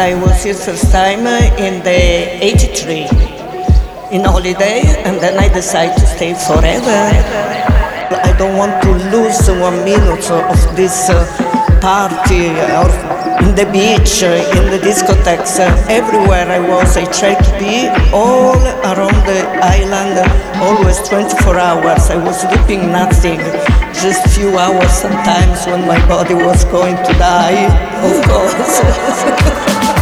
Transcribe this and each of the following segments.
I was here first time in the 83 in holiday and then I decided to stay forever. I don't want to lose one minute of this uh, party or in the beach, in the discotheques, everywhere I was. I tried to be all around the island, always 24 hours. I was sleeping nothing, just few hours sometimes when my body was going to die, of course.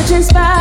Thank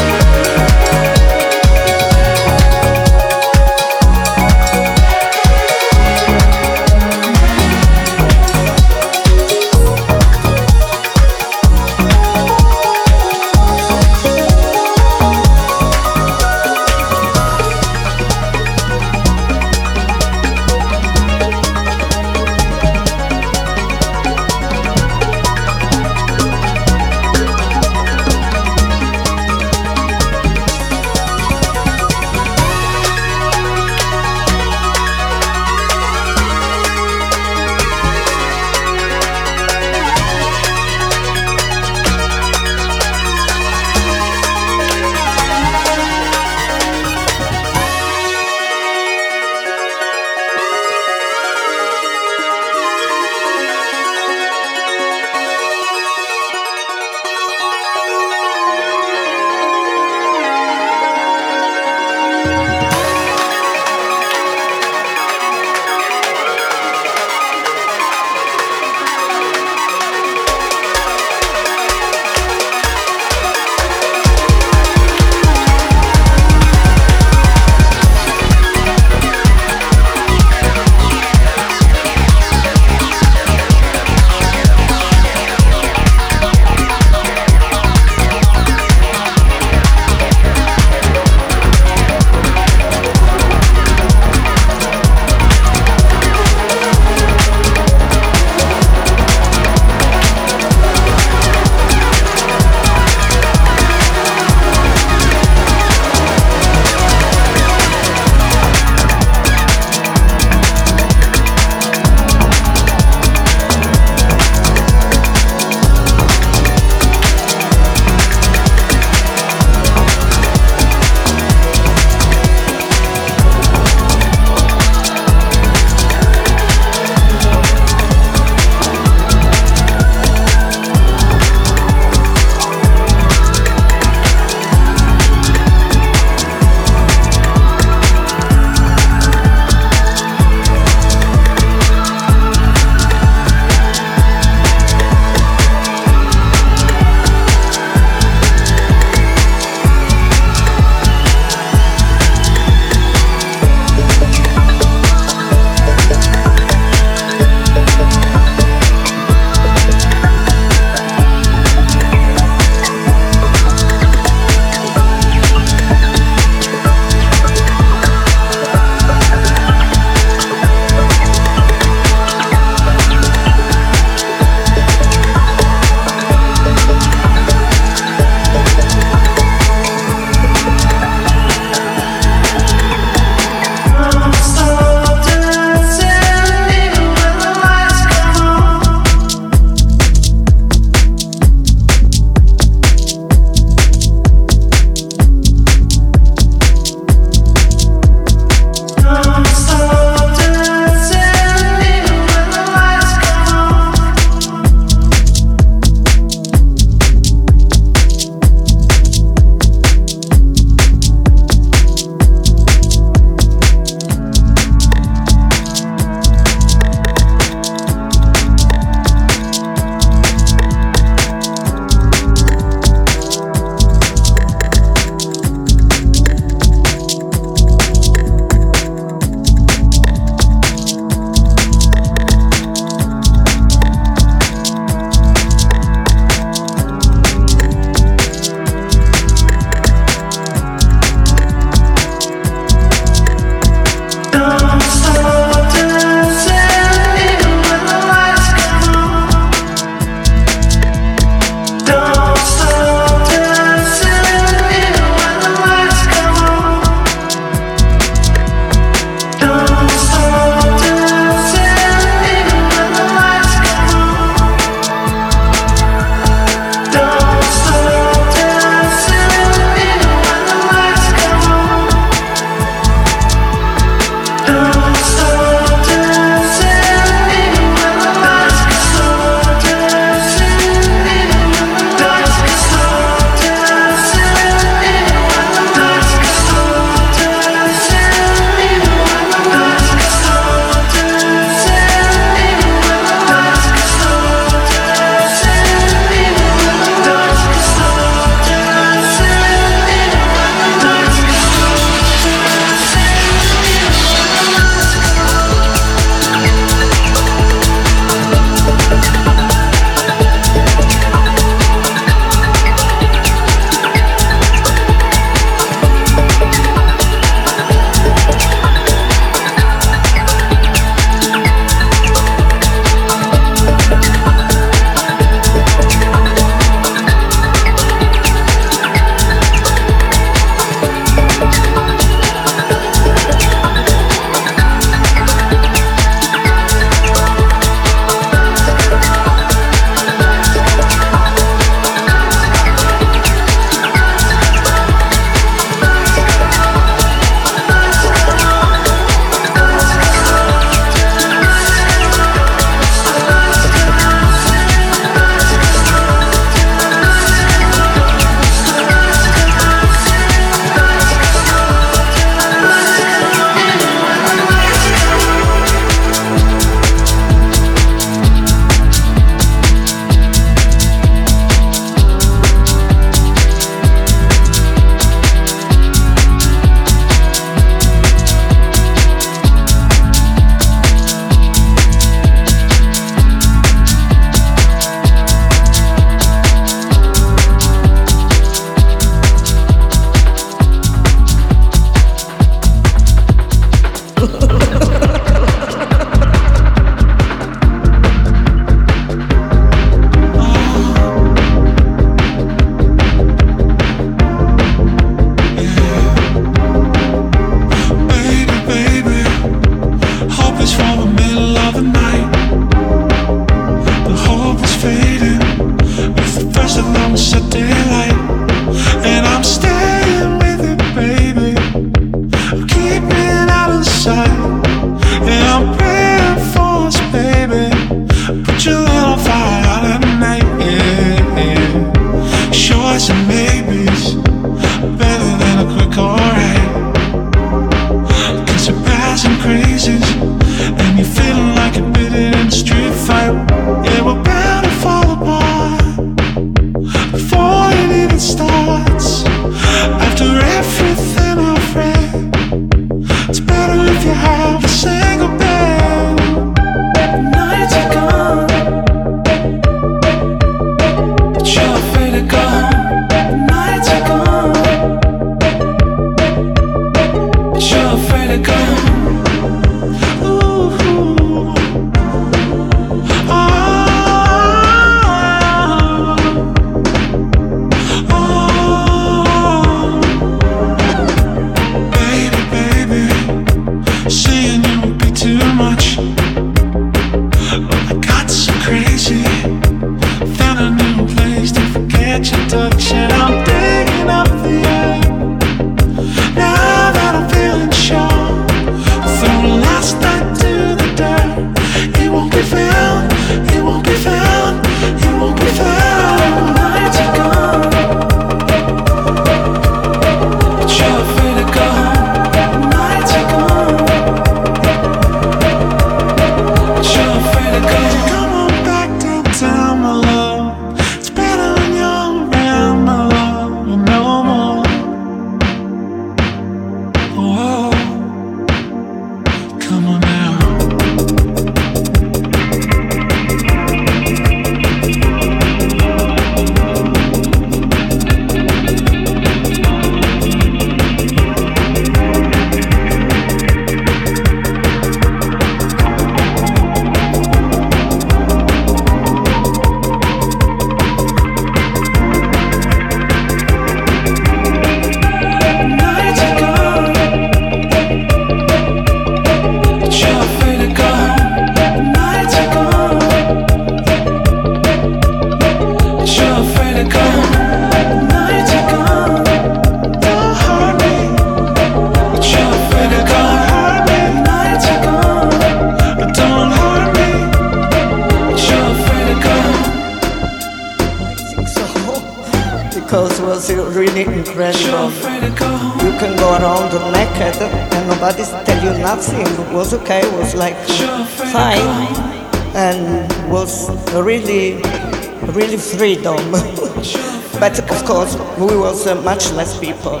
but of course, we was uh, much less people.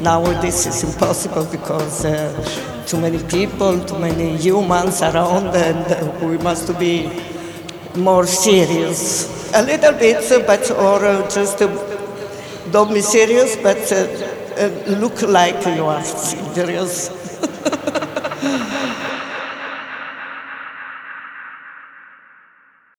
Now this is impossible because uh, too many people, too many humans around, and uh, we must be more serious. A little bit, but or uh, just uh, don't be serious, but uh, look like you are serious.